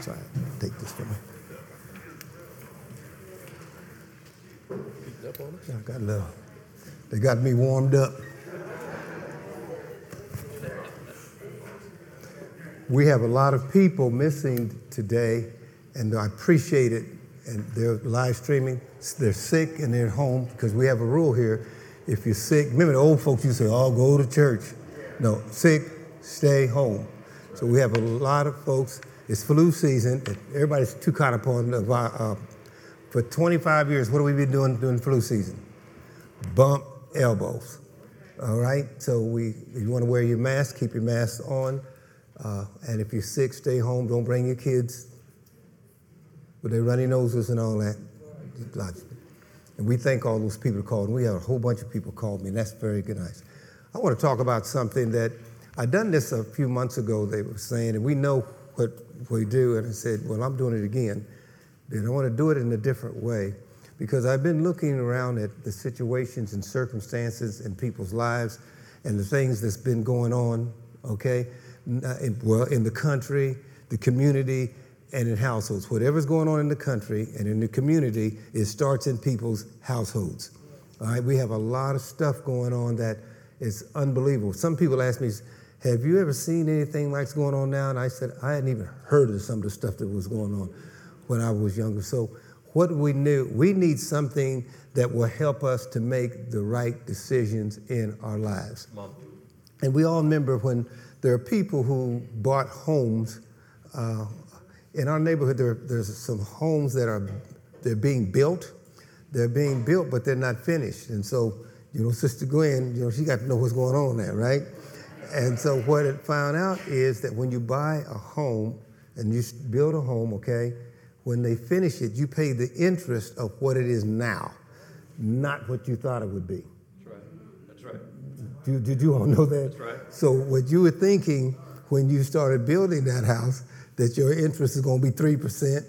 Sorry, take this for me. I got little, they got me warmed up. We have a lot of people missing today, and I appreciate it. And they're live streaming. They're sick and they're home because we have a rule here. If you're sick, remember the old folks used to say, "Oh, go to church." No, sick, stay home. So we have a lot of folks. It's flu season. Everybody's too caught up on. Uh, for 25 years, what have we been doing during flu season? Bump elbows. All right. So we, if you want to wear your mask, keep your mask on. Uh, and if you're sick, stay home. Don't bring your kids with their runny noses and all that. And we thank all those people who called. And we have a whole bunch of people called me, and that's very good, nice. I want to talk about something that I done this a few months ago. They were saying, and we know what we do. And I said, well, I'm doing it again. And I want to do it in a different way because I've been looking around at the situations and circumstances in people's lives and the things that's been going on, okay? Uh, in, well, in the country, the community, and in households. Whatever's going on in the country and in the community, it starts in people's households. All right, we have a lot of stuff going on that is unbelievable. Some people ask me, Have you ever seen anything like's going on now? And I said, I hadn't even heard of some of the stuff that was going on when I was younger. So, what we knew, we need something that will help us to make the right decisions in our lives. And we all remember when there are people who bought homes. Uh, in our neighborhood, there, there's some homes that are they're being built. They're being built, but they're not finished. And so, you know, Sister Gwen, you know, she got to know what's going on there, right? And so, what it found out is that when you buy a home and you build a home, okay, when they finish it, you pay the interest of what it is now, not what you thought it would be. That's right. That's right. Did, did you all know that? That's right. So, what you were thinking when you started building that house, that your interest is going to be 3%.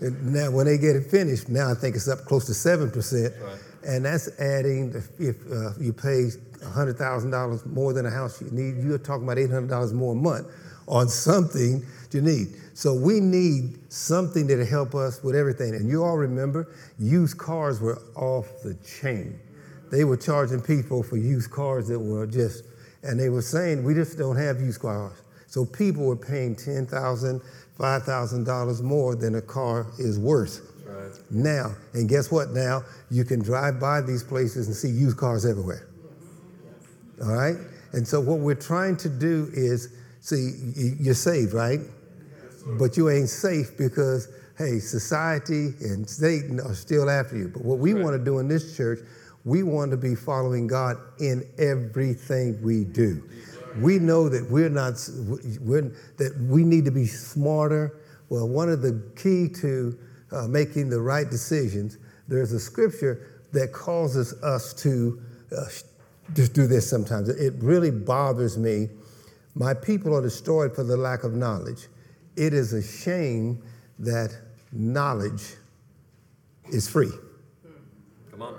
And now, when they get it finished, now I think it's up close to 7%. Right. And that's adding, if uh, you pay $100,000 more than a house you need, you're talking about $800 more a month on something you need. So we need something that'll help us with everything. And you all remember, used cars were off the chain. They were charging people for used cars that were just, and they were saying, we just don't have used cars. So people were paying $10,000, $5,000 more than a car is worth. Right. Now, and guess what now? You can drive by these places and see used cars everywhere. All right? And so what we're trying to do is see, you're saved, right? but you ain't safe because, hey, society and Satan are still after you. But what we right. want to do in this church, we want to be following God in everything we do. We know that we're not, we're, that we need to be smarter. Well, one of the key to uh, making the right decisions, there's a scripture that causes us to uh, just do this sometimes. It really bothers me. My people are destroyed for the lack of knowledge it is a shame that knowledge is free. Come on.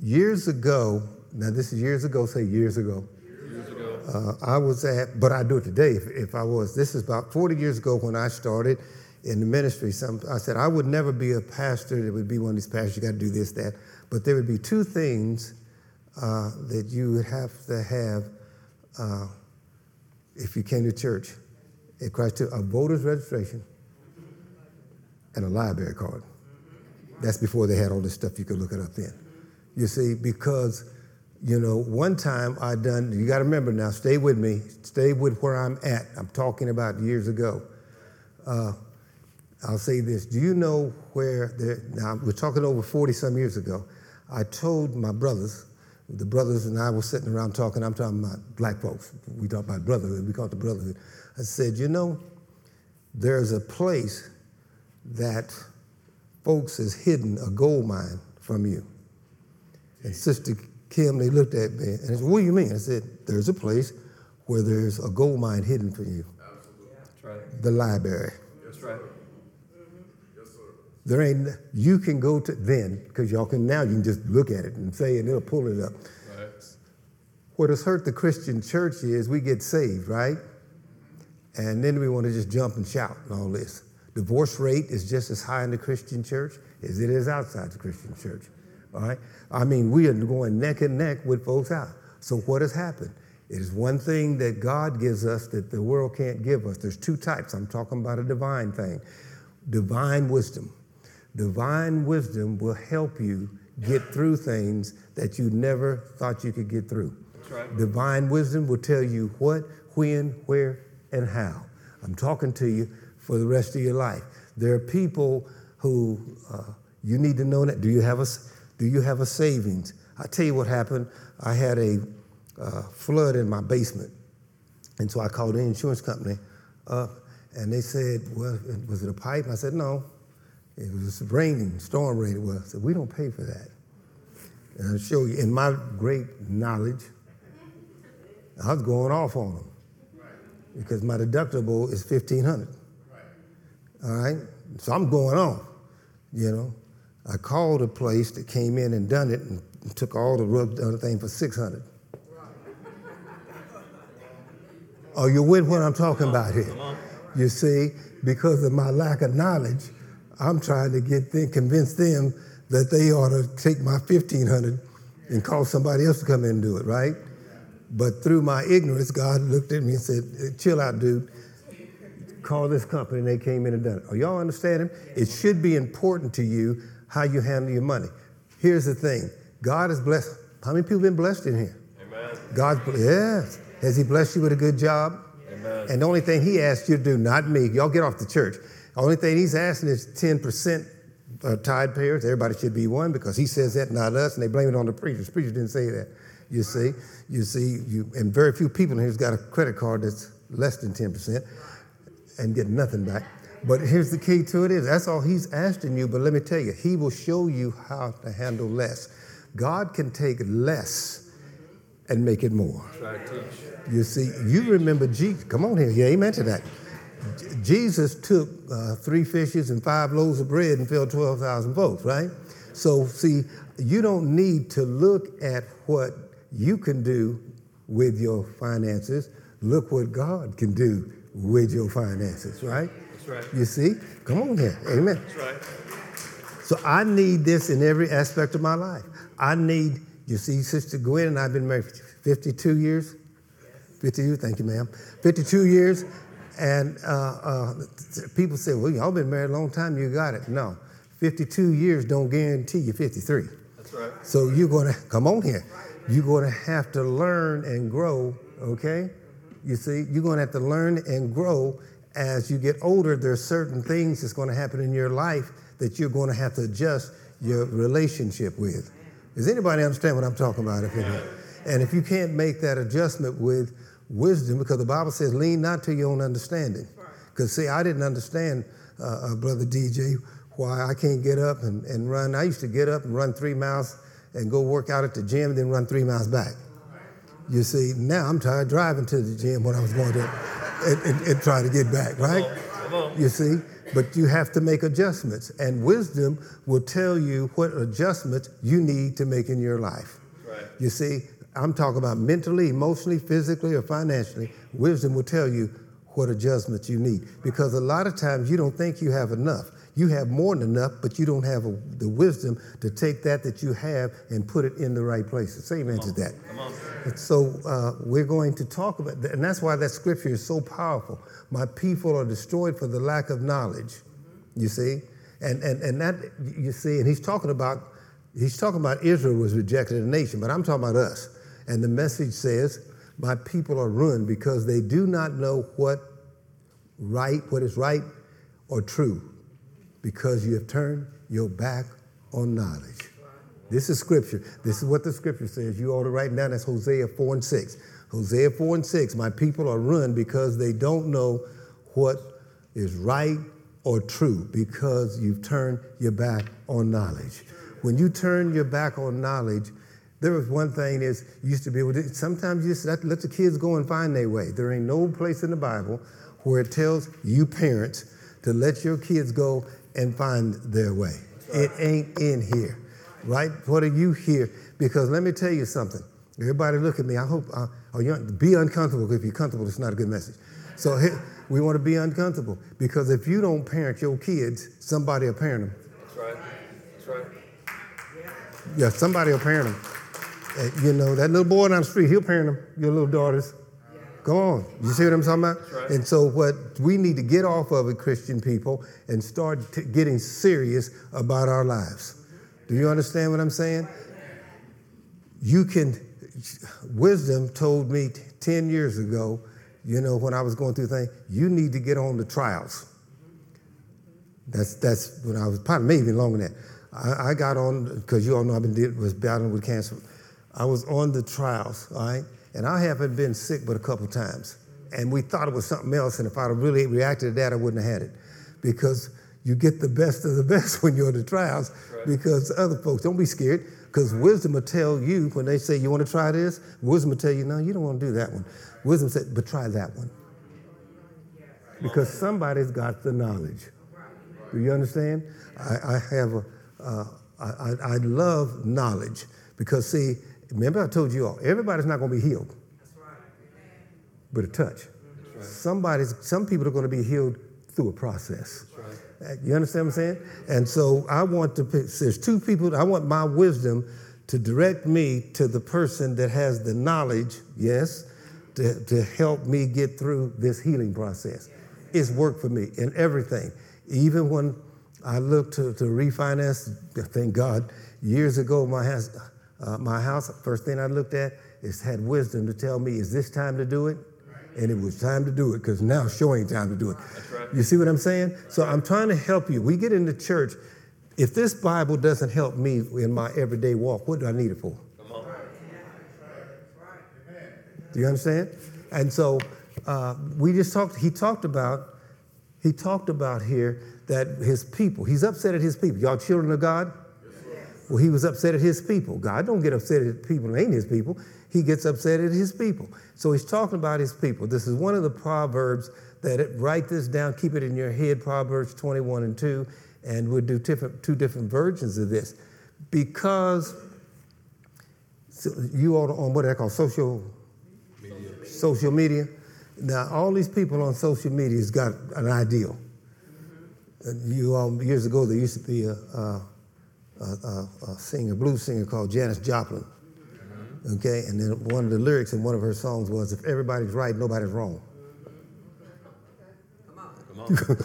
Years ago, now this is years ago, say years ago. Years ago. Uh, I was at, but I do it today if, if, I was. This is about 40 years ago when I started in the ministry. Some, I said, I would never be a pastor that would be one of these pastors, you got to do this, that. But there would be two things uh, that you would have to have uh, if you came to church Christ a voter's registration and a library card. That's before they had all this stuff you could look it up in. You see, because, you know, one time I done, you got to remember now, stay with me, stay with where I'm at. I'm talking about years ago. Uh, I'll say this. Do you know where, now we're talking over 40 some years ago. I told my brothers, the brothers and I were sitting around talking, I'm talking about black folks. We talk about brotherhood, we call it the brotherhood. I said, you know, there's a place that folks has hidden a gold mine from you. And Sister Kim, they looked at me and said, what do you mean? I said, there's a place where there's a gold mine hidden from you. Absolutely. That's right. The library. There ain't, you can go to, then, because y'all can, now you can just look at it and say, and it'll pull it up. Right. What has hurt the Christian church is we get saved, right? and then we want to just jump and shout and all this. Divorce rate is just as high in the Christian church as it is outside the Christian church. All right? I mean, we are going neck and neck with folks out. So what has happened? It is one thing that God gives us that the world can't give us. There's two types. I'm talking about a divine thing. Divine wisdom. Divine wisdom will help you get through things that you never thought you could get through. That's right. Divine wisdom will tell you what, when, where, and how. I'm talking to you for the rest of your life. There are people who uh, you need to know that. Do you have a Do you have a savings? I tell you what happened. I had a uh, flood in my basement, and so I called the insurance company up, and they said, "Well, was it a pipe?" I said, "No, it was raining, storm rain. Well, I said, "We don't pay for that." And I'll show you in my great knowledge, I was going off on them because my deductible is fifteen hundred. All right, so I'm going on. You know, I called a place that came in and done it and took all the rub other thing for six hundred. Are you with what I'm talking about here? You see, because of my lack of knowledge, I'm trying to get them, convince them that they ought to take my 1500 and call somebody else to come in and do it, right? But through my ignorance, God looked at me and said, chill out, dude. Call this company, and they came in and done it. Are y'all understanding? It should be important to you how you handle your money. Here's the thing God has blessed. How many people been blessed in here? Amen. God's, yes. Has He blessed you with a good job? Amen. And the only thing He asked you to do, not me, y'all get off the church. The only thing He's asking is 10% uh, tithe payers. Everybody should be one because He says that, not us, and they blame it on the preachers. Preachers didn't say that. You see, you see, you, and very few people in here's got a credit card that's less than 10% and get nothing back. But here's the key to it is that's all he's asking you. But let me tell you, he will show you how to handle less. God can take less and make it more. Try to teach. You see, you remember Jesus. Come on here. Yeah, amen to that. Jesus took uh, three fishes and five loaves of bread and filled 12,000 folks, right? So, see, you don't need to look at what you can do with your finances. Look what God can do with your finances, right? That's right. You see? Come on here. Amen. That's right. So I need this in every aspect of my life. I need, you see, Sister Gwen and I have been married 52 years. 52, thank you, ma'am. 52 years. And uh, uh, people say, well, y'all been married a long time, you got it. No, 52 years don't guarantee you 53. That's right. So you're going to, come on here, you're going to have to learn and grow, okay? You see, you're going to have to learn and grow as you get older. There are certain things that's going to happen in your life that you're going to have to adjust your relationship with. Does anybody understand what I'm talking about? If and if you can't make that adjustment with wisdom, because the Bible says, lean not to your own understanding. Because, see, I didn't understand, uh, uh, Brother DJ, why I can't get up and, and run. I used to get up and run three miles and go work out at the gym and then run three miles back. You see, now I'm tired driving to the gym when I was going to and, and, and trying to get back, right? You see, but you have to make adjustments, and wisdom will tell you what adjustments you need to make in your life. You see, I'm talking about mentally, emotionally, physically, or financially. Wisdom will tell you what adjustments you need because a lot of times you don't think you have enough. You have more than enough, but you don't have a, the wisdom to take that that you have and put it in the right places. Say amen to that. And so uh, we're going to talk about that, and that's why that scripture is so powerful. My people are destroyed for the lack of knowledge. You see, and and and that you see, and he's talking about he's talking about Israel was rejected as a nation, but I'm talking about us. And the message says, "My people are ruined because they do not know what right, what is right or true, because you have turned your back on knowledge." This is scripture. This is what the scripture says. You ought to write down. That's Hosea 4 and 6. Hosea 4 and 6. My people are ruined because they don't know what is right or true because you've turned your back on knowledge. When you turn your back on knowledge, there was one thing is you used to be able to, sometimes you just let, let the kids go and find their way. There ain't no place in the Bible where it tells you parents to let your kids go and find their way. It ain't in here right? What are you here? Because let me tell you something. Everybody look at me. I hope, uh, oh, you be uncomfortable. If you're comfortable, it's not a good message. So we want to be uncomfortable because if you don't parent your kids, somebody will parent them. That's right. That's right. Yeah, somebody will parent them. And, you know, that little boy down the street, he'll parent them, your little daughters. Go on. You see what I'm talking about? Right. And so, what we need to get off of it, Christian people, and start t- getting serious about our lives. Do you understand what I'm saying? You can, wisdom told me t- 10 years ago, you know, when I was going through things, you need to get on the trials. That's, that's when I was, probably maybe longer than that. I, I got on, because you all know I've been was battling with cancer. I was on the trials, all right? And I haven't been sick but a couple times. And we thought it was something else, and if I'd really reacted to that, I wouldn't have had it. Because you get the best of the best when you're on the trials, Right. because other folks, don't be scared, because wisdom will tell you when they say, You want to try this? Wisdom will tell you, No, you don't want to do that one. Wisdom said, But try that one. Because somebody's got the knowledge. Do you understand? I, I have a, uh, I, I I love knowledge because, see, remember I told you all, everybody's not going to be healed, That's Right. but a touch. Right. Somebody's, some people are going to be healed through a process. That's right. You understand what I'm saying? And so I want to pick, there's two people, I want my wisdom to direct me to the person that has the knowledge, yes, to, to help me get through this healing process. It's worked for me in everything. Even when I looked to, to refinance, thank God, years ago, my house, uh, my house, first thing I looked at is had wisdom to tell me, is this time to do it? And it was time to do it because now sure ain't time to do it. Right. You see what I'm saying? So I'm trying to help you. We get into church. If this Bible doesn't help me in my everyday walk, what do I need it for? Come on. Do you understand? And so uh, we just talked. He talked about. He talked about here that his people. He's upset at his people. Y'all children of God. Well, he was upset at his people. God don't get upset at people who ain't his people. He gets upset at his people. So he's talking about his people. This is one of the proverbs that it, write this down, keep it in your head. Proverbs 21 and 2, and we'll do different, two different versions of this because you are on what I call social media. social media. Now, all these people on social media has got an ideal. Mm-hmm. And You all, years ago, there used to be a, a, a, a, a singer, blues singer called Janis Joplin. Okay, and then one of the lyrics in one of her songs was, "If everybody's right, nobody's wrong." Come on. Come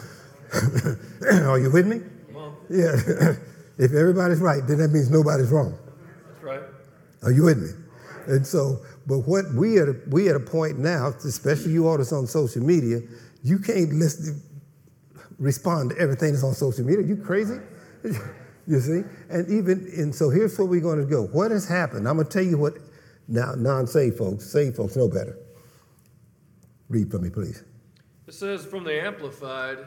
on. Are you with me? Come on. Yeah. if everybody's right, then that means nobody's wrong. That's right. Are you with me? And so, but what we at a, we at a point now, especially you all that's on social media, you can't listen, respond to everything that's on social media. You crazy? you see? And even and so here's where we're going to go. What has happened? I'm going to tell you what. Now, non-saved folks, saved folks know better. Read for me, please. It says from the Amplified,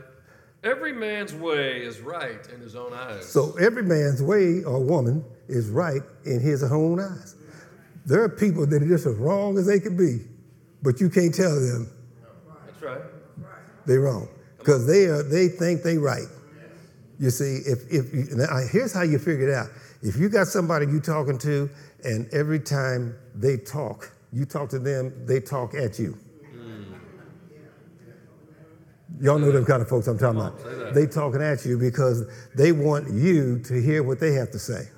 every man's way is right in his own eyes. So every man's way or woman is right in his own eyes. There are people that are just as wrong as they can be, but you can't tell them That's right. they're wrong because they are they think they right. You see, if if you, here's how you figure it out. If you got somebody you talking to, and every time they talk, you talk to them, they talk at you. Mm. Y'all know them kind of folks I'm talking on, about. They talking at you because they want you to hear what they have to say.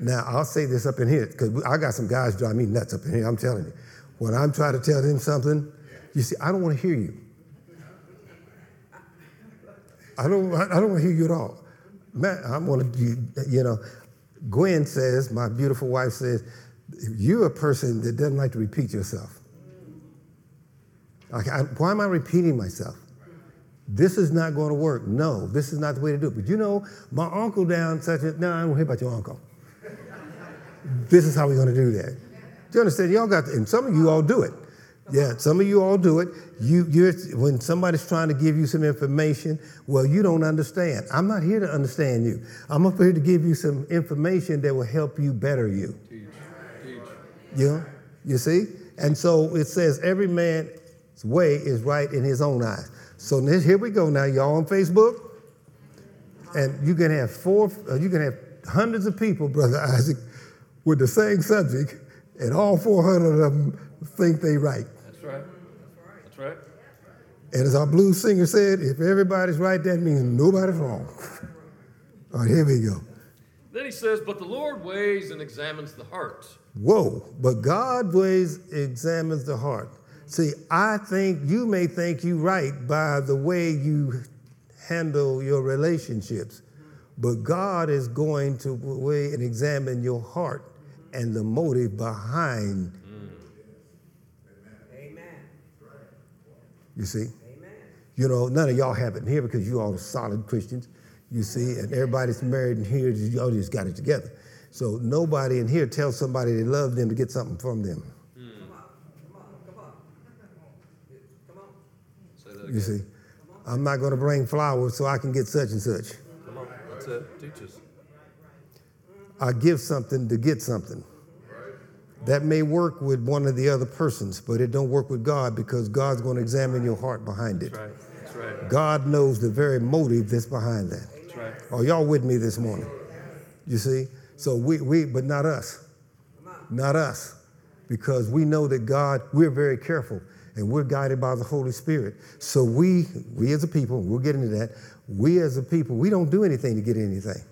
Now I'll say this up in here because I got some guys drive me nuts up in here. I'm telling you, when I'm trying to tell them something, you see, I don't want to hear you. I don't. I don't want to hear you at all. Man, I want to. You, know, Gwen says, my beautiful wife says, you're a person that doesn't like to repeat yourself. Like, I, why am I repeating myself? This is not going to work. No, this is not the way to do it. But you know, my uncle down such a. No, I don't hear about your uncle. This is how we're going to do that. Do you understand? Y'all got, and some of you all do it. Yeah, some of you all do it. You, you're when somebody's trying to give you some information. Well, you don't understand. I'm not here to understand you. I'm up here to give you some information that will help you better you. Teach. Teach. You know, you see? And so it says every man's way is right in his own eyes. So this, here we go now, y'all on Facebook. And you can have four, uh, you can have hundreds of people, Brother Isaac, with the same subject, and all 400 of them think they right. That's right. That's right. And as our blues singer said, if everybody's right, that means nobody's wrong. All right, here we go. Then he says, But the Lord weighs and examines the heart. Whoa, but God weighs, examines the heart. See, I think you may think you right by the way you handle your relationships, but God is going to weigh and examine your heart and the motive behind. You see? Amen. You know, none of y'all have it in here because you all are solid Christians, you see, and everybody's married in here, y'all just got it together. So nobody in here tells somebody they love them to get something from them. Come on. Come on. Come on. Come on. You see, I'm not going to bring flowers so I can get such and such. Come on. That's it. Teach us. I give something to get something. That may work with one of the other persons, but it don't work with God because God's going to examine your heart behind it. That's right. That's right. God knows the very motive that's behind that. That's right. Are y'all with me this morning? You see? So we, we but not us. Not us. Because we know that God, we're very careful and we're guided by the Holy Spirit. So we, we as a people, we'll get into that, we as a people, we don't do anything to get anything.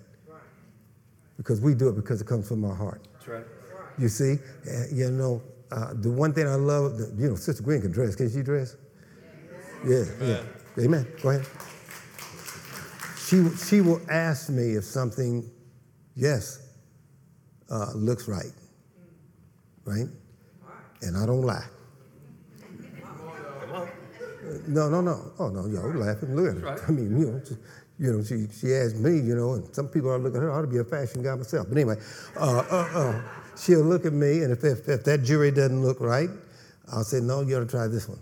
Because we do it because it comes from our heart. That's right. You see? You know, uh, the one thing I love, you know, Sister Gwen can dress. Can she dress? Yeah, yeah. Amen. Go ahead. She, she will ask me if something, yes, uh, looks right. Right? And I don't lie. No, no, no. Oh no, y'all laughing. Look at her. Right. I mean, you know, just, you know, she she asked me, you know, and some people are looking at her. I ought to be a fashion guy myself. But anyway, uh, uh, uh, she'll look at me, and if, if if that jury doesn't look right, I'll say, no, you ought to try this one.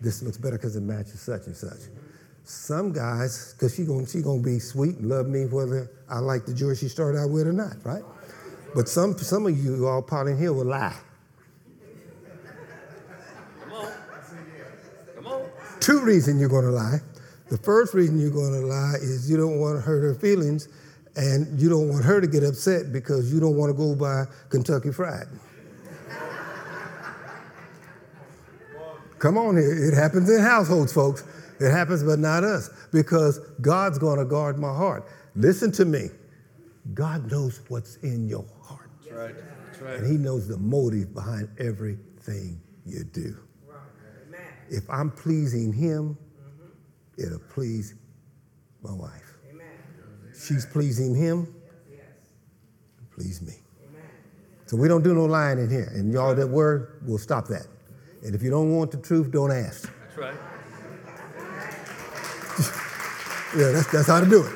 This looks better because it matches such and such. Some guys, because she gonna she gonna be sweet and love me whether I like the jury she started out with or not, right? But some some of you all probably here will lie. Come on. Come on. two reasons you're going to lie. The first reason you're going to lie is you don't want to hurt her feelings and you don't want her to get upset because you don't want to go buy Kentucky Fried. Come on here. It happens in households, folks. It happens, but not us because God's going to guard my heart. Listen to me. God knows what's in your heart, That's right. That's right. and He knows the motive behind everything you do. Amen. If I'm pleasing him, it'll please my wife. She's pleasing him, please me. So we don't do no lying in here. And y'all that were, we'll stop that. And if you don't want the truth, don't ask. That's right. Yeah, that's, that's how to do it.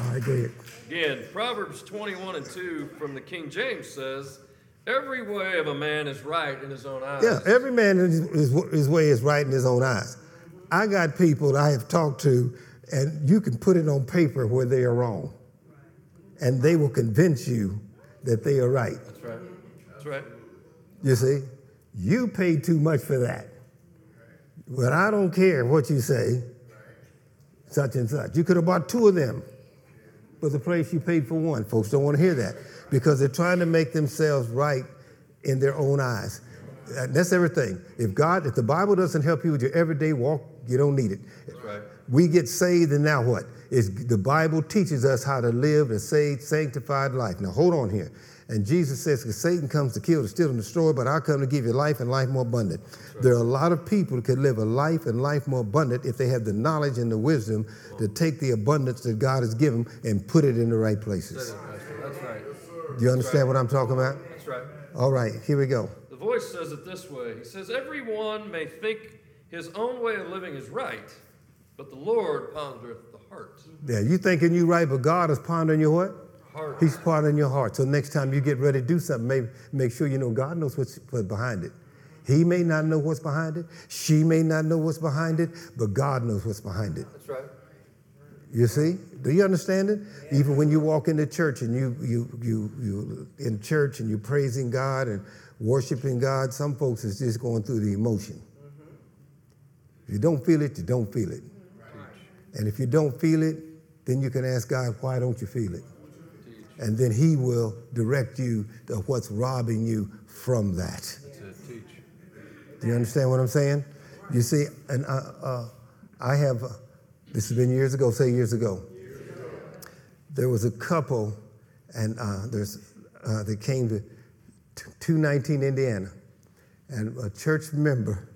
All right, go ahead. Again, Proverbs 21 and 2 from the King James says, Every way of a man is right in his own eyes. Yeah, every man his, his, his way is right in his own eyes. I got people that I have talked to, and you can put it on paper where they are wrong. And they will convince you that they are right. That's right. That's right. You see, you paid too much for that. But I don't care what you say, such and such. You could have bought two of them for the price you paid for one. Folks don't want to hear that because they're trying to make themselves right in their own eyes. Uh, That's everything. If God, if the Bible doesn't help you with your everyday walk, you don't need it. That's right. We get saved, and now what? Is the Bible teaches us how to live a saved, sanctified life. Now hold on here. And Jesus says, because Satan comes to kill, to steal, and destroy, but I come to give you life and life more abundant. There are a lot of people that could live a life and life more abundant if they have the knowledge and the wisdom to take the abundance that God has given and put it in the right places. That's right. Do you understand what I'm talking about? That's right. All right, here we go. The voice says it this way He says, Everyone may think his own way of living is right, but the Lord pondereth the heart. Yeah, you thinking you right, but God is pondering your what? Heart. He's pondering your heart. So next time you get ready to do something, maybe make sure you know God knows what's behind it. He may not know what's behind it. She may not know what's behind it, but God knows what's behind it. That's right. You see? Do you understand it? Even when you walk into church and you you you you in church and you're praising God and worshiping God, some folks is just going through the emotion. If you don't feel it, you don't feel it. And if you don't feel it, then you can ask God, why don't you feel it? And then He will direct you to what's robbing you from that. Do you understand what I'm saying? You see, and uh, uh, I have, uh, this has been years ago, say years ago. There was a couple, and uh, there's, uh, they came to 219 Indiana, and a church member,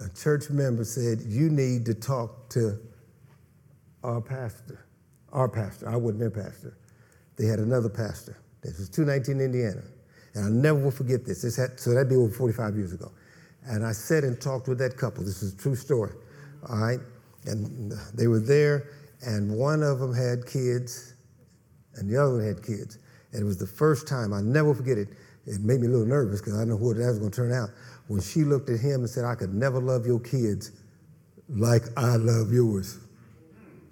a church member said, You need to talk to our pastor. Our pastor, I wasn't their pastor. They had another pastor. This was 219 Indiana. And I'll never will forget this. this had, so that'd be over 45 years ago. And I sat and talked with that couple. This is a true story. All right. And they were there, and one of them had kids, and the other one had kids. And it was the first time, I'll never forget it. It made me a little nervous because I know what that was going to turn out. When she looked at him and said, I could never love your kids like I love yours,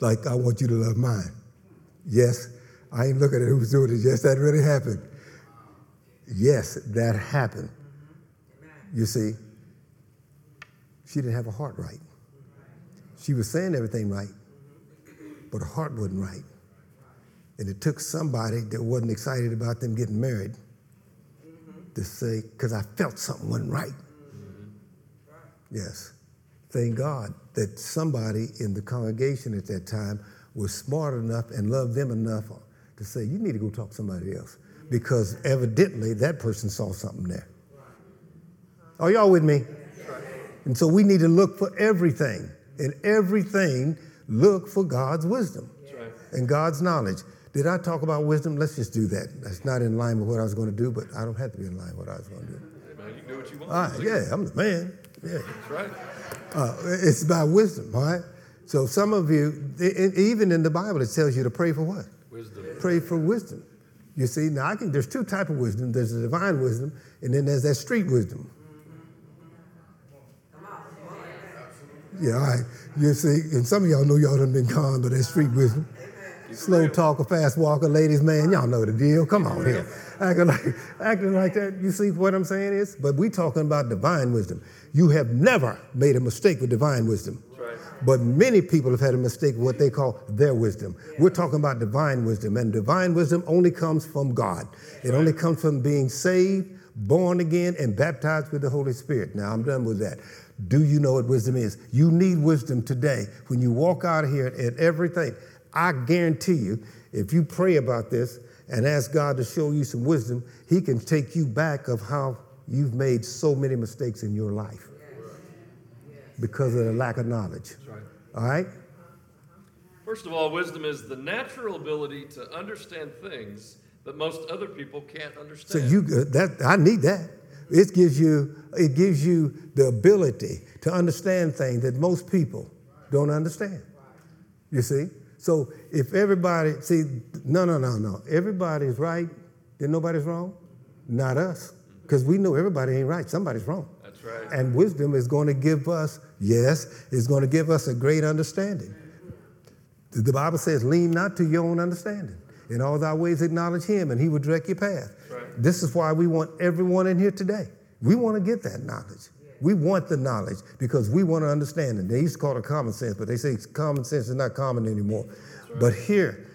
like I want you to love mine. Yes, I ain't looking at who's doing it. Yes, that really happened. Yes, that happened. You see, she didn't have a heart right. She was saying everything right, but her heart wasn't right. And it took somebody that wasn't excited about them getting married to say, because I felt something wasn't right. Yes. Thank God that somebody in the congregation at that time was smart enough and loved them enough to say, you need to go talk to somebody else. Because evidently that person saw something there. Are y'all with me? And so we need to look for everything. In everything, look for God's wisdom and God's knowledge. Did I talk about wisdom? Let's just do that. That's not in line with what I was going to do, but I don't have to be in line with what I was going to do. Hey, man, you can do what you want. All right, yeah, I'm the man. Yeah. That's right. Uh, it's about wisdom, all right? So some of you, even in the Bible, it tells you to pray for what? Wisdom. Pray for wisdom. You see, now I can, there's two type of wisdom. There's the divine wisdom, and then there's that street wisdom. Yeah, all right. You see, and some of y'all know y'all done been conned by that street wisdom. Slow talker, fast walker, ladies, man, y'all know the deal. Come on here. Acting like, acting like that. You see what I'm saying is? But we talking about divine wisdom. You have never made a mistake with divine wisdom. Right. But many people have had a mistake with what they call their wisdom. We're talking about divine wisdom, and divine wisdom only comes from God. It only comes from being saved, born again, and baptized with the Holy Spirit. Now, I'm done with that. Do you know what wisdom is? You need wisdom today. When you walk out of here at everything, I guarantee you, if you pray about this and ask God to show you some wisdom, He can take you back of how you've made so many mistakes in your life because of the lack of knowledge. right. All right? First of all, wisdom is the natural ability to understand things that most other people can't understand. So understand. you uh, that I need that. It gives you it gives you the ability to understand things that most people don't understand. You see? So if everybody see no no no no everybody's right, then nobody's wrong. Not us. Because we know everybody ain't right. Somebody's wrong. That's right. And wisdom is going to give us, yes, is going to give us a great understanding. The Bible says, lean not to your own understanding. In all thy ways acknowledge him, and he will direct your path. Right. This is why we want everyone in here today. We want to get that knowledge. We want the knowledge because we want to understand it. They used to call it common sense, but they say common sense is not common anymore. But here,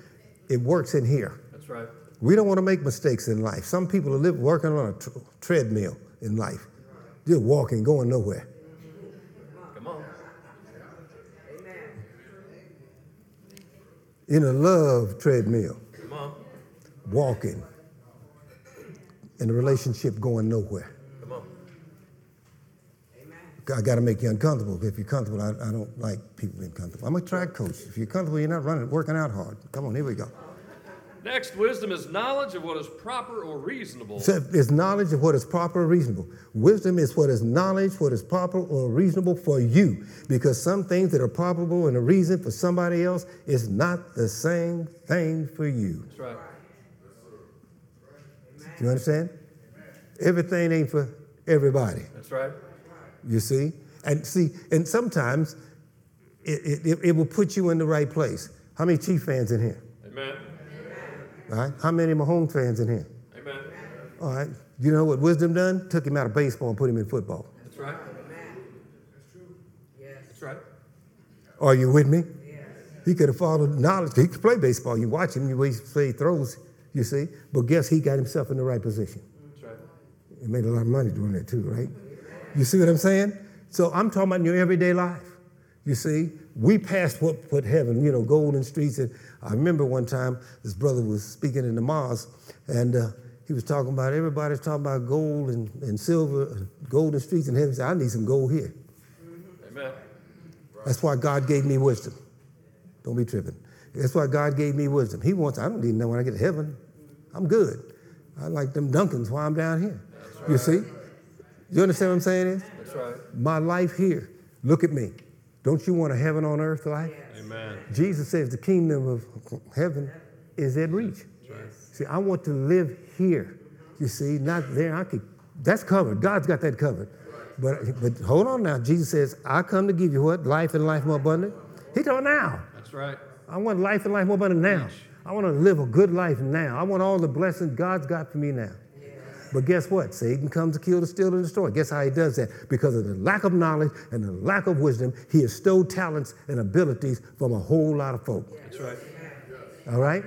it works in here. That's right. We don't want to make mistakes in life. Some people are live, working on a tr- treadmill in life, just walking, going nowhere. Come on. Amen. In a love treadmill, Come on. walking, in a relationship going nowhere. I got to make you uncomfortable. If you're comfortable, I, I don't like people being comfortable. I'm a track coach. If you're comfortable, you're not running, working out hard. Come on, here we go. Next, wisdom is knowledge of what is proper or reasonable. So it's knowledge of what is proper or reasonable. Wisdom is what is knowledge, what is proper or reasonable for you. Because some things that are probable and a reason for somebody else is not the same thing for you. That's right. Do you understand? Everything ain't for everybody. That's right. You see? And see, and sometimes it, it, it will put you in the right place. How many Chief fans in here? Amen. All right. How many Mahomes fans in here? Amen. All right. You know what wisdom done? Took him out of baseball and put him in football. That's right. That's true. Yes. That's right. Are you with me? Yes. He could have followed knowledge. He could play baseball. You watch him, you way he throws, you see. But guess he got himself in the right position. That's right. He made a lot of money doing that too, right? You see what I'm saying? So I'm talking about in your everyday life. You see, we passed what, what heaven, you know, golden streets. And I remember one time this brother was speaking in the mosque, and uh, he was talking about everybody's talking about gold and, and silver, golden streets in heaven. He said, I need some gold here. Amen. That's why God gave me wisdom. Don't be tripping. That's why God gave me wisdom. He wants, I don't need to know when I get to heaven. I'm good. I like them Dunkins while I'm down here. You see? You understand what I'm saying? Is? That's right. My life here. Look at me. Don't you want a heaven on earth life? Amen. Jesus says the kingdom of heaven is at reach. See, I want to live here. You see, not there. I could. That's covered. God's got that covered. But but hold on now. Jesus says, "I come to give you what life and life more abundant." He told now. That's right. I want life and life more abundant now. I want to live a good life now. I want all the blessings God's got for me now. But guess what? Satan comes to kill, to steal, and destroy. Guess how he does that? Because of the lack of knowledge and the lack of wisdom, he has stole talents and abilities from a whole lot of folk. That's right. All right?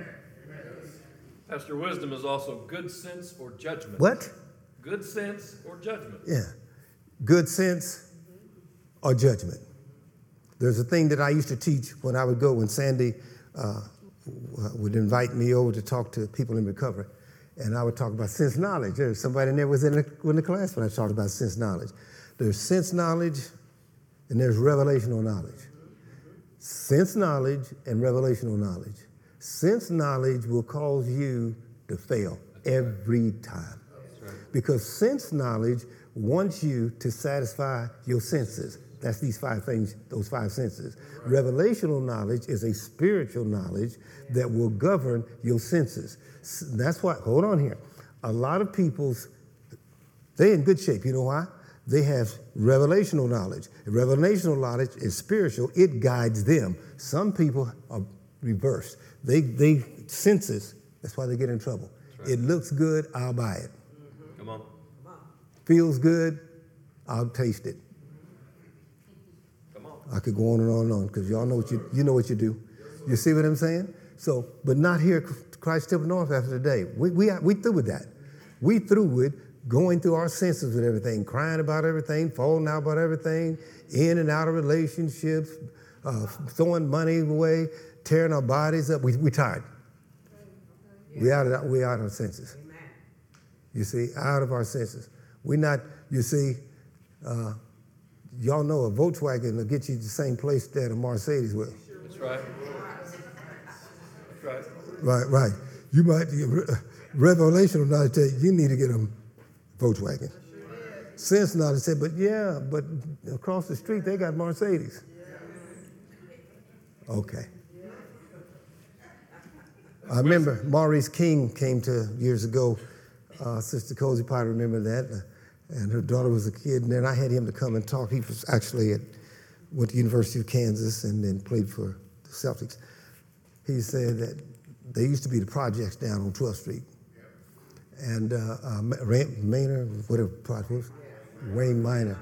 Pastor, wisdom is also good sense or judgment. What? Good sense or judgment. Yeah. Good sense or judgment. There's a thing that I used to teach when I would go, when Sandy uh, would invite me over to talk to people in recovery. And I would talk about sense knowledge. There's somebody in there was in the, in the class when I talked about sense knowledge. There's sense knowledge and there's revelational knowledge. Sense knowledge and revelational knowledge. Sense knowledge will cause you to fail every time. Because sense knowledge wants you to satisfy your senses. That's these five things, those five senses. Revelational knowledge is a spiritual knowledge that will govern your senses. That's why, hold on here. A lot of people's, they're in good shape. You know why? They have revelational knowledge. Revelational knowledge is spiritual, it guides them. Some people are reversed. They, they senses, that's why they get in trouble. It looks good, I'll buy it. Mm-hmm. Come on. Feels good, I'll taste it. Come on. I could go on and on and on because y'all know what you you know what you do. You see what I'm saying? So, but not here Christ Temple North after today. We we we through with that. We through with going through our senses with everything, crying about everything, falling out about everything, in and out of relationships, uh, throwing money away, tearing our bodies up. We we tired. We out of we out of our senses. You see, out of our senses. We not. You see. Uh, Y'all know a Volkswagen will get you to the same place that a Mercedes will. That's right. That's right. Right, right. You might, revelational knowledge tell you, you need to get a Volkswagen. Sense knowledge said, but yeah, but across the street they got Mercedes. Okay. I remember Maurice King came to years ago. Uh, Sister Cozy probably remember that. And her daughter was a kid, and then I had him to come and talk. He was actually at went to University of Kansas and then played for the Celtics. He said that they used to be the projects down on 12th Street. And uh, uh, Ray- Maynard, whatever project was, Wayne Miner.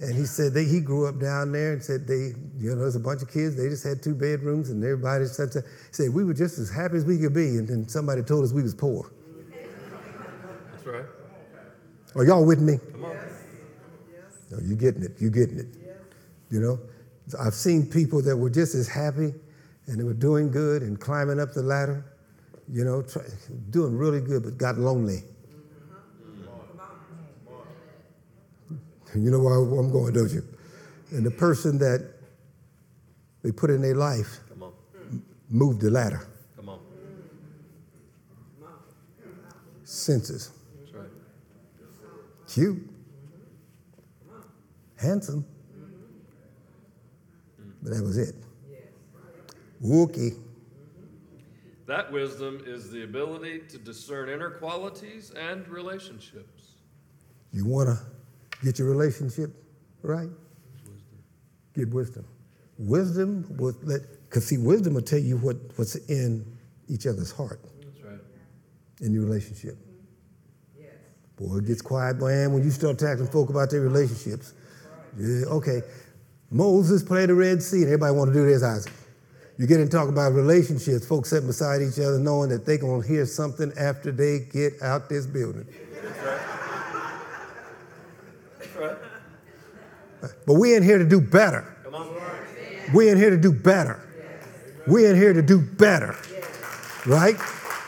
And he said they, he grew up down there and said they, you know, there's a bunch of kids, they just had two bedrooms and everybody said, he said we were just as happy as we could be. And then somebody told us we was poor. That's right. Are y'all with me? Come on. Yes. No, you're getting it. You're getting it. You know, I've seen people that were just as happy and they were doing good and climbing up the ladder, you know, try, doing really good, but got lonely. You know where I'm going, don't you? And the person that they put in their life Come on. moved the ladder. Come on. Senses. That's right. Cute. Handsome. Mm-hmm. But that was it. Wookie. That wisdom is the ability to discern inner qualities and relationships. You want to get your relationship right? Get wisdom. Wisdom will let, because see, wisdom will tell you what, what's in each other's heart That's right. in your relationship. Yes. Boy, it gets quiet, man, when you start talking to folk about their relationships. Yeah, okay. Moses played the Red Sea, and everybody want to do this, Isaac. You get and talk about relationships, folks sitting beside each other knowing that they're going to hear something after they get out this building. That's right. But we in here to do better. Come on. We in here to do better. We in here to do better. Right?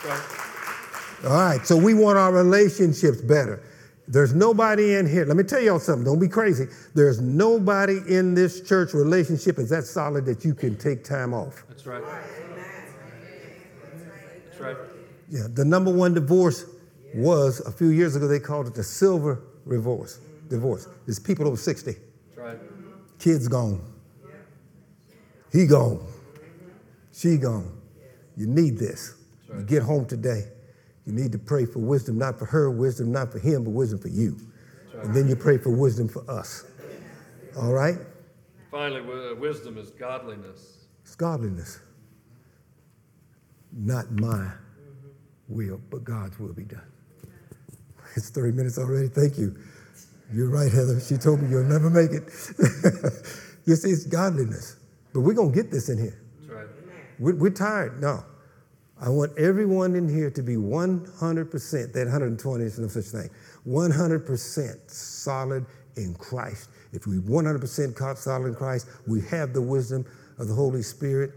Right. All right, so we want our relationships better. There's nobody in here. Let me tell y'all something. Don't be crazy. There's nobody in this church relationship is that solid that you can take time off. That's right. That's right. Yeah, the number one divorce was a few years ago. They called it the silver divorce. Divorce. It's people over sixty. That's right. Kids gone. He gone. She gone. You need this. You get home today. You need to pray for wisdom, not for her, wisdom not for him, but wisdom for you. And then you pray for wisdom for us. All right? Finally, uh, wisdom is godliness. It's godliness. Not my will, but God's will be done. It's 30 minutes already. Thank you. You're right, Heather. She told me you'll never make it. you see, it's godliness. But we're going to get this in here. That's right. We're, we're tired. No. I want everyone in here to be 100%, that 120 is no such thing, 100% solid in Christ. If we 100% co- solid in Christ, we have the wisdom of the Holy Spirit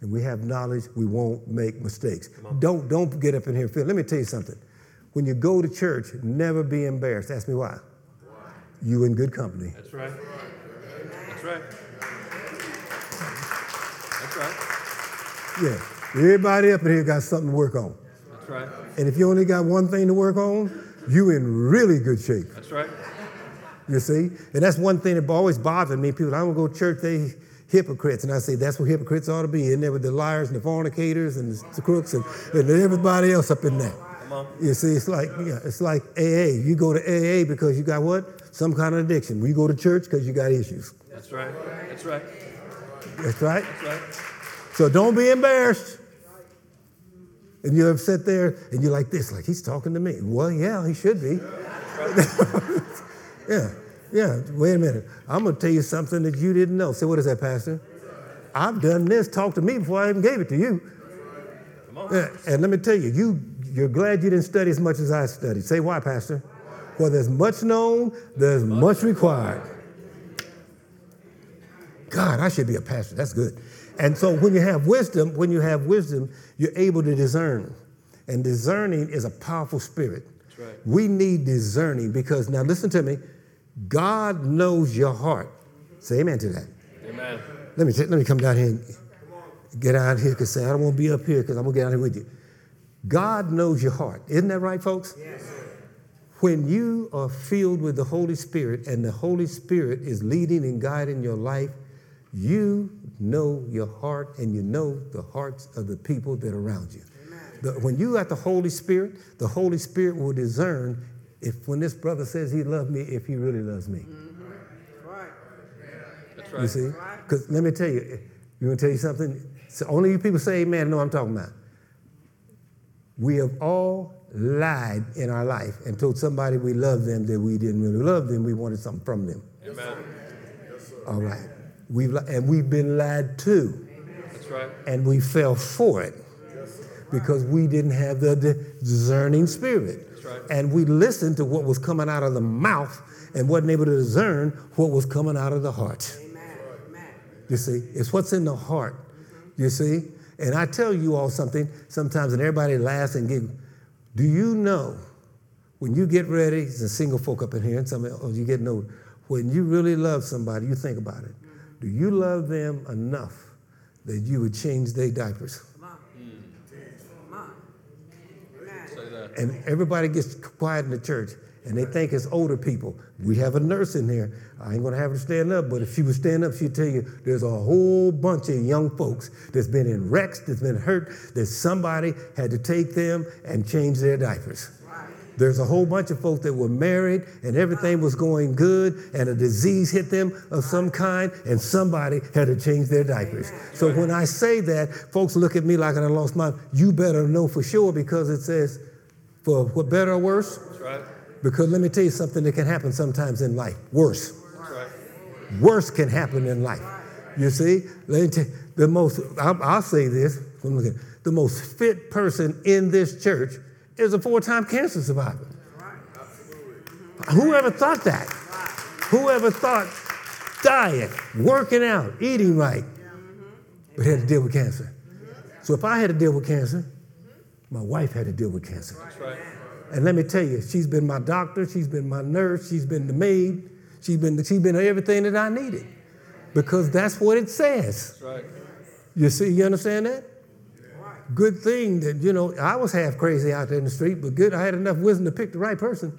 and we have knowledge, we won't make mistakes. Don't, don't get up in here and feel. Let me tell you something. When you go to church, never be embarrassed. Ask me why. why. You in good company. That's right. That's right. That's right. Yeah. Everybody up in here got something to work on. That's right. And if you only got one thing to work on, you in really good shape. That's right. You see? And that's one thing that always bothered me. People, I don't go to church, they hypocrites. And I say, that's what hypocrites ought to be. In there with the liars and the fornicators and the crooks and, and everybody else up in there. You see, it's like, yeah, it's like AA. You go to AA because you got what? Some kind of addiction. We go to church because you got issues. That's right. That's right. That's right. That's right. So don't be embarrassed. And you ever sit there and you're like this, like he's talking to me. Well, yeah, he should be. yeah, yeah. Wait a minute. I'm gonna tell you something that you didn't know. Say, what is that, Pastor? I've done this. Talk to me before I even gave it to you. Yeah, and let me tell you, you you're glad you didn't study as much as I studied. Say why, Pastor? Well, there's much known, there's much required. God, I should be a pastor. That's good. And so when you have wisdom, when you have wisdom, you're able to discern. And discerning is a powerful spirit. That's right. We need discerning because now listen to me. God knows your heart. Say amen to that. Amen. Let me let me come down here and get out here because say I don't want to be up here because I'm gonna get out here with you. God knows your heart. Isn't that right, folks? Yes. When you are filled with the Holy Spirit and the Holy Spirit is leading and guiding your life, you know your heart and you know the hearts of the people that are around you. The- when you got the Holy Spirit, the Holy Spirit will discern if when this brother says he loves me, if he really loves me. Right. That's right. You see? Because let me tell you, you want to tell you something? So only you people say amen know what I'm talking about. We have all lied in our life and told somebody we love them that we didn't really love them. We wanted something from them. Amen. All right. We've, and we've been lied to, That's right. and we fell for it because we didn't have the discerning spirit. That's right. And we listened to what was coming out of the mouth and wasn't able to discern what was coming out of the heart. Amen. Amen. You see, it's what's in the heart. You see, and I tell you all something sometimes, and everybody laughs and giggles. Do you know when you get ready? It's a single folk up in here, and some oh, you get no. When you really love somebody, you think about it. Do you love them enough that you would change their diapers? And everybody gets quiet in the church and they think it's older people. We have a nurse in here. I ain't gonna have her stand up, but if she would stand up, she'd tell you there's a whole bunch of young folks that's been in wrecks, that's been hurt, that somebody had to take them and change their diapers. There's a whole bunch of folks that were married and everything was going good and a disease hit them of some kind and somebody had to change their diapers. So when I say that, folks look at me like I lost my, you better know for sure because it says, for what better or worse? That's right. Because let me tell you something that can happen sometimes in life. Worse. Right. Worse can happen in life. You see, let me tell you, the most, I'll, I'll say this, the most fit person in this church is a four time cancer survivor. Whoever thought that? Whoever thought diet, working out, eating right, but had to deal with cancer. So if I had to deal with cancer, my wife had to deal with cancer. That's right. And let me tell you, she's been my doctor, she's been my nurse, she's been the maid, she's been, she's been everything that I needed. Because that's what it says. That's right. You see, you understand that? Good thing that, you know, I was half crazy out there in the street, but good, I had enough wisdom to pick the right person.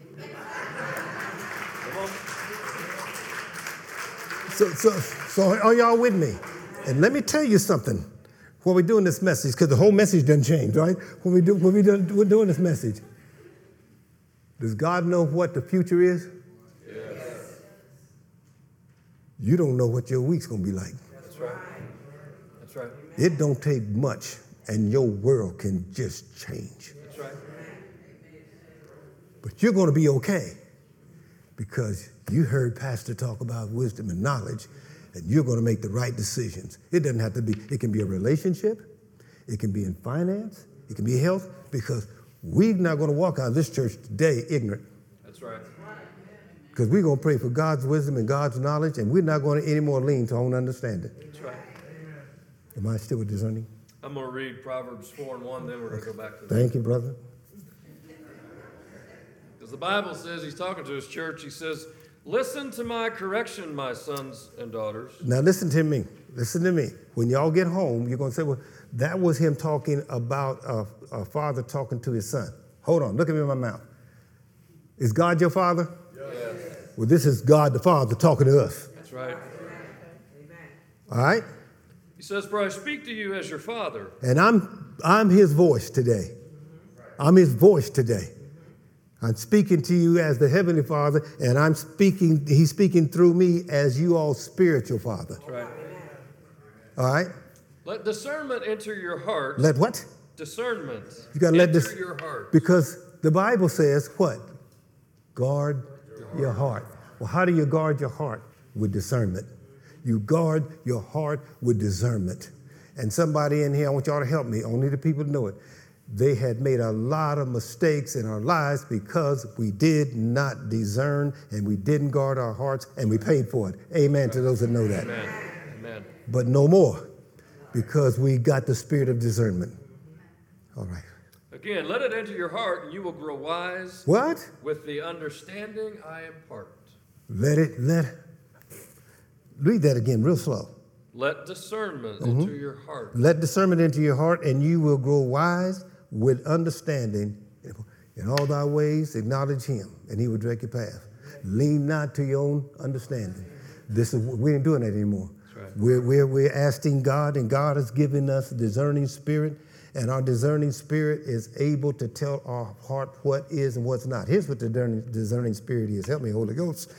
So, so, so are y'all with me? And let me tell you something. When we're doing this message, because the whole message doesn't change, right? When we do, when we do, we're doing this message, does God know what the future is? Yes. You don't know what your week's gonna be like. That's right. That's right. It don't take much, and your world can just change. That's right. But you're going to be okay because you heard Pastor talk about wisdom and knowledge, and you're going to make the right decisions. It doesn't have to be, it can be a relationship, it can be in finance, it can be health, because we're not going to walk out of this church today ignorant. That's right. Because we're going to pray for God's wisdom and God's knowledge, and we're not going to anymore lean to our own understanding. That's right. Am I still with discerning? I'm going to read Proverbs 4 and 1, then we're going to go back to that. Thank you, brother. Because the Bible says, he's talking to his church, he says, Listen to my correction, my sons and daughters. Now listen to me. Listen to me. When y'all get home, you're going to say, well, that was him talking about a, a father talking to his son. Hold on. Look at me in my mouth. Is God your father? Yes. Well, this is God the Father talking to us. That's right. All right? He says, For I speak to you as your father. And I'm I'm his voice today. I'm his voice today. I'm speaking to you as the heavenly Father, and I'm speaking, he's speaking through me as you all spiritual father. That's right. All right? Let discernment enter your heart. Let what? discernment. You gotta let enter this your heart. Because the Bible says what? Guard your heart. Well, how do you guard your heart? With discernment. You guard your heart with discernment. And somebody in here, I want y'all to help me, only the people know it. They had made a lot of mistakes in our lives because we did not discern and we didn't guard our hearts and we paid for it. Amen to those that know that. Amen. Amen. But no more because we got the spirit of discernment. All right. Again, let it enter your heart, and you will grow wise What? with the understanding I impart. Let it, let, read that again real slow. Let discernment Mm-hmm. enter your heart. Let discernment into your heart, and you will grow wise with understanding. In all thy ways, acknowledge him, and he will direct your path. Lean not to your own understanding. This is we ain't doing that anymore. That's right. We're, we're, we're asking God, and God has given us a discerning spirit, and our discerning spirit is able to tell our heart what is and what's not. Here's what the discerning spirit is. Help me, Holy Ghost.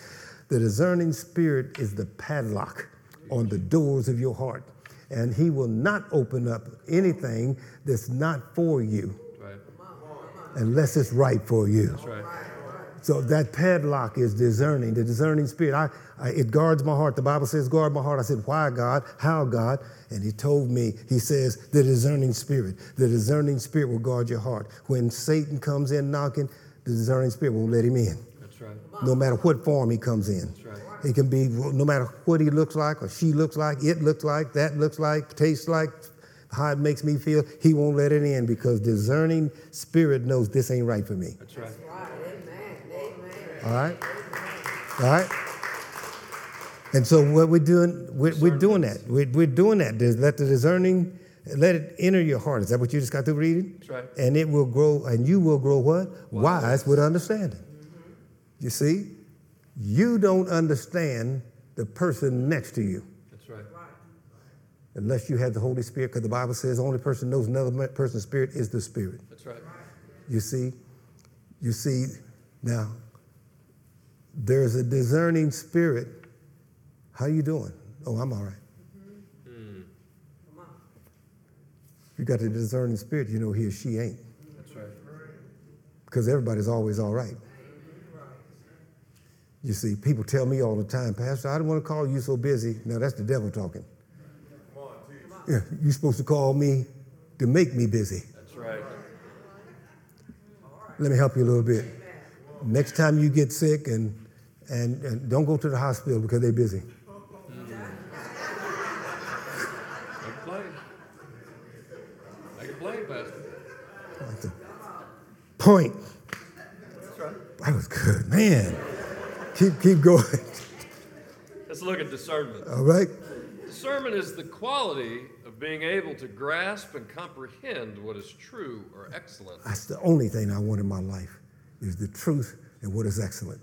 The discerning spirit is the padlock on the doors of your heart, and He will not open up anything that's not for you Right. unless it's right for you. That's right. So that padlock is discerning, the discerning spirit. I, I, it guards my heart. The Bible says, guard my heart. I said, why, God? How, God? And he told me, he says, the discerning spirit. The discerning spirit will guard your heart. When Satan comes in knocking, the discerning spirit won't let him in. No matter what form he comes in. That's right. It can be no matter what he looks like or she looks like, it looks like, that looks like, tastes like, how it makes me feel. He won't let it in because discerning spirit knows this ain't right for me. That's right. Right, amen, amen. All right? All right? And so what we're doing, we're, we're doing that. We're, we're doing that. Let the discerning, let it enter your heart. Is that what you just got through reading? That's right. And it will grow, and you will grow what? Wise, with understanding. You see? You don't understand the person next to you That's right. unless you have the Holy Spirit, because the Bible says the only person knows another person's spirit is the Spirit. That's right. You see, you see, now there's a discerning spirit. How you doing? Oh, I'm all right. Hmm. You got the discerning spirit, you know he or she ain't. That's right. Because everybody's always all right. You see, people tell me all the time, Pastor, I don't want to call you so busy. Now that's the devil talking. Yeah, you're supposed to call me to make me busy. That's right. Let me help you a little bit. Next time you get sick and, and, and don't go to the hospital because they're busy. Don't play. I can play, Pastor. Point. That's right. That was good, man. Keep keep going. Let's look at discernment. All right. Discernment is the quality of being able to grasp and comprehend what is true or excellent. That's the only thing I want in my life is the truth and what is excellent.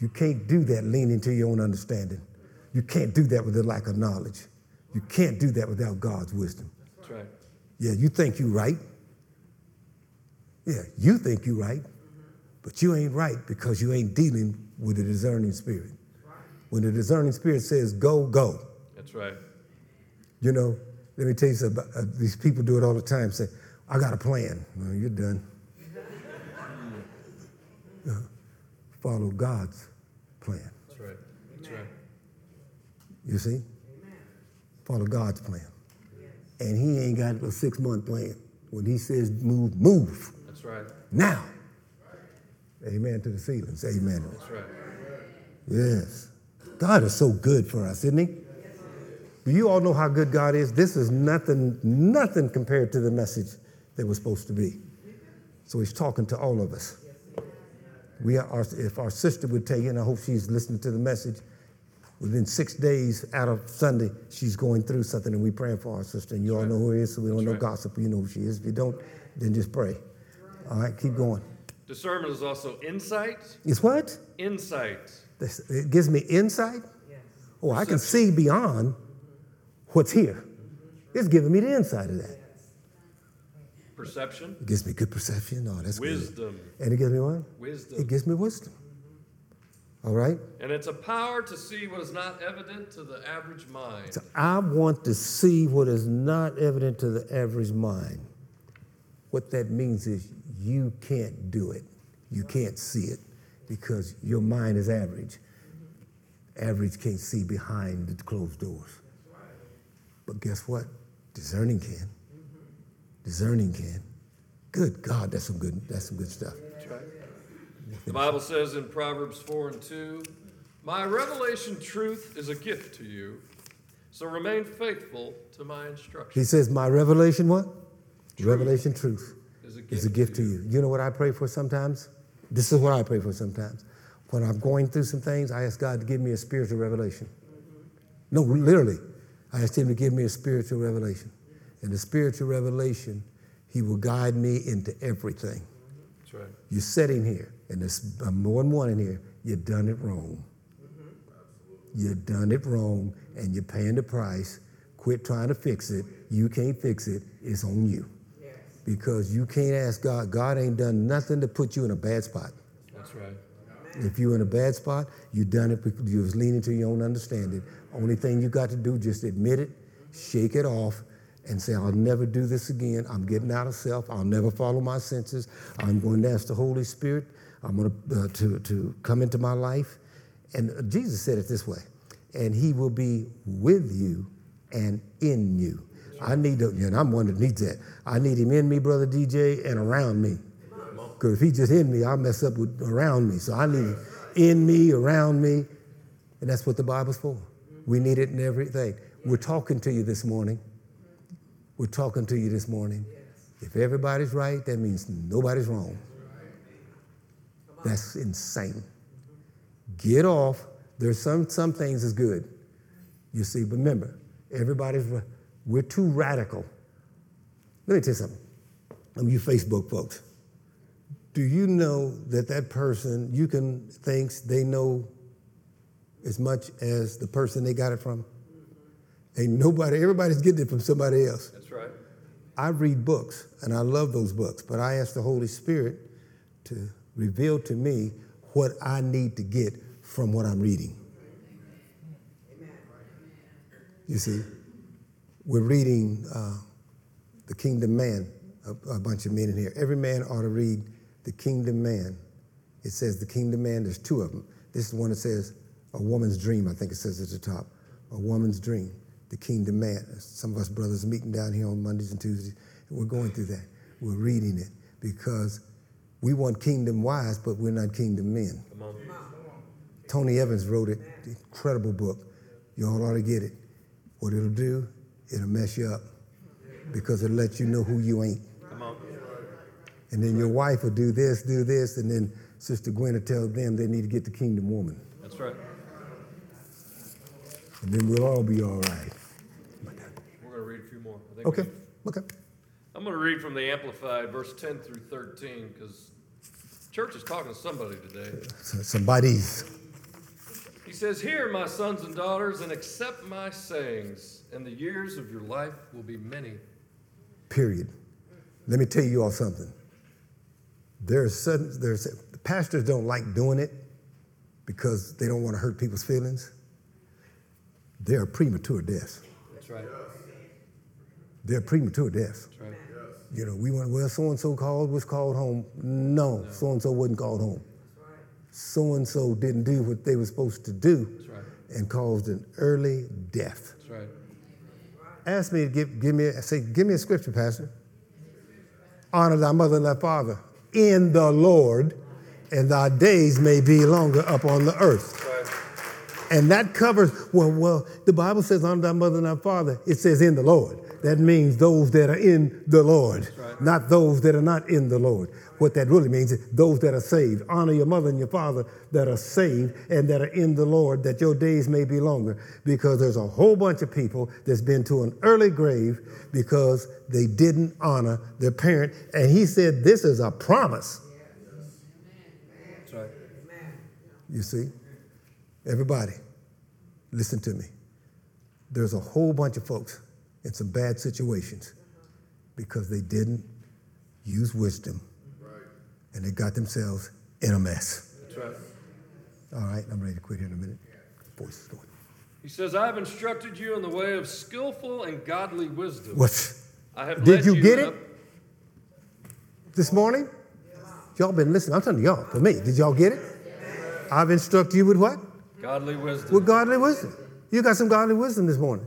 You can't do that leaning to your own understanding. You can't do that with a lack of knowledge. You can't do that without God's wisdom. That's right. Yeah, you think you're right. Yeah, you think you're right, but you ain't right because you ain't dealing with a discerning spirit. When the discerning spirit says go, go. That's right. You know, let me tell you something. Uh, these people do it all the time. Say, I got a plan. Well, you're done. Uh, follow God's plan. That's right. That's right. You see? Follow God's plan. And he ain't got a six month plan. When he says move, move That's right. now. Amen to the ceilings. Amen. That's right. Yes. God is so good for us, isn't he? Do you all know how good God is? This is nothing, nothing compared to the message that was supposed to be. So he's talking to all of us. We are, our, if our sister would you, and I hope she's listening to the message, within six days out of Sunday, she's going through something, and we praying for our sister. And you all know who it is, so we don't That's know right. gossip. You know who she is. If you don't, then just pray. All right, keep going. Discernment is also insight. It's what? Insight. This- It gives me insight. Oh, I can see beyond what's here. It's giving me the insight of that. Perception. It gives me good perception. Oh, that's good. Wisdom. And it gives me what? Wisdom. It gives me wisdom. All right? And it's a power to see what is not evident to the average mind. So I want to see what is not evident to the average mind. What that means is you can't do it. You can't see it because your mind is average. Average can't see behind the closed doors. But guess what? Discerning can. Discerning can. Good God, that's some good, that's some good stuff. The Bible says in Proverbs 4 and 2 My revelation truth is a gift to you, so remain faithful to my instruction. He says, My revelation, what? Revelation truth Is a is a gift to you. You know what I pray for sometimes? This is what I pray for sometimes. When I'm going through some things, I ask God to give me a spiritual revelation. No, literally. I ask Him to give me a spiritual revelation. And the spiritual revelation, He will guide me into everything. That's right. You're sitting here, and there's more than one in here, you've done it wrong. Mm-hmm. You've done it wrong, and you're paying the price. Quit trying to fix it. You can't fix it. It's on you. Because you can't ask God. God ain't done nothing to put you in a bad spot. That's right. If you're in a bad spot, you done it because you was leaning to your own understanding. Only thing you got to do, just admit it, shake it off, and say, I'll never do this again. I'm getting out of self. I'll never follow my senses. I'm going to ask the Holy Spirit. I'm going to, uh, to, to come into my life. And Jesus said it this way, and he will be with you and in you. I need to, and I'm one that needs that. I need him in me, brother DJ, and around me. Because if he just in me, I'll mess up with around me. So I need him in me, around me. And that's what the Bible's for. We need it in everything. We're talking to you this morning. We're talking to you this morning. If everybody's right, that means nobody's wrong. That's insane. Get off. There's some some things is good. You see, but remember, everybody's ra- we're too radical. Let me tell you something. Um, you Facebook folks. Do you know that that person you can thinks they know as much as the person they got it from? Ain't nobody, everybody's getting it from somebody else. That's right. I read books and I love those books, but I ask the Holy Spirit to reveal to me what I need to get from what I'm reading. You see, we're reading uh, The Kingdom Man, a, a bunch of men in here. Every man ought to read The Kingdom Man. It says The Kingdom Man, there's two of them. This is one that says A Woman's Dream, I think it says at the top. A Woman's Dream, The Kingdom Man. Some of us brothers meeting down here on Mondays and Tuesdays, and we're going through that. We're reading it because we want kingdom wise, but we're not kingdom men. Come on. Tony Evans wrote it, incredible book. You all ought to get it. What it'll do, it'll mess you up because it'll let you know who you ain't. Come on. And then your wife will do this, do this, and then Sister Gwen will tell them they need to get the kingdom woman. That's right. And then we'll all be all right. We're going to read a few more. I think okay. Okay. I'm going to read from the Amplified, verse 10 through 13, because church is talking to somebody today. Somebody's, He says, Hear, my sons and daughters, and accept my sayings, and the years of your life will be many. period. Let me tell you all something. There's sudden, there's, the pastors don't like doing it because they don't want to hurt people's feelings. They're premature deaths. That's right. They're premature deaths. That's right. You know, we went, well, so and so called, was called home. No, so and so wasn't called home. So and so didn't do what they were supposed to do That's right. and caused an early death. That's right. Ask me to give, give me, say, give me a scripture, Pastor. Honor thy mother and thy father in the Lord, and thy days may be longer upon the earth. Right. And that covers, well, well, the Bible says, honor thy mother and thy father. It says in the Lord. That means those that are in the Lord, right. not those that are not in the Lord. What that really means is those that are saved. Honor your mother and your father that are saved and that are in the Lord, that your days may be longer. Because there's a whole bunch of people that's been to an early grave because they didn't honor their parent. And he said, This is a promise. That's right. You see? Everybody, listen to me. There's a whole bunch of folks in some bad situations because they didn't use wisdom and they got themselves in a mess. Right. All right, I'm ready to quit here in a minute. Voice is going. He says, I have instructed you in the way of skillful and godly wisdom. What? I have Did you get it? This morning? Y'all been listening. I'm telling y'all, for me. Did y'all get it? I've instructed you with what? godly wisdom. With godly wisdom. You got some godly wisdom this morning.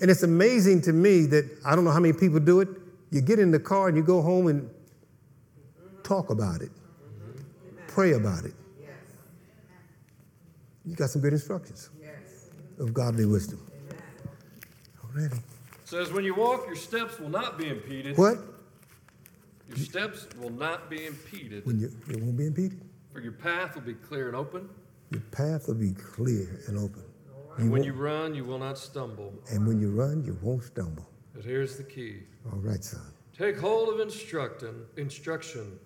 And it's amazing to me that I don't know how many people do it. You get in the car and you go home and talk about it, pray about it. You got some good instructions of godly wisdom. Already. says, When you walk, your steps will not be impeded. What? Your steps will not be impeded. When you it won't be impeded. For your path will be clear and open. Your path will be clear and open. And when you run, you will not stumble. and when you run, you won't stumble. But here's the key All right, son. take hold of instruction, instruction.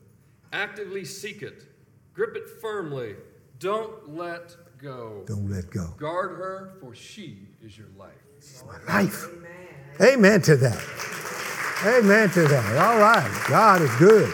Actively seek it. Grip it firmly. Don't let go. Don't let go. Guard her, for she is your life. It's my life. Amen, Amen to that. Amen to that. All right. God is good.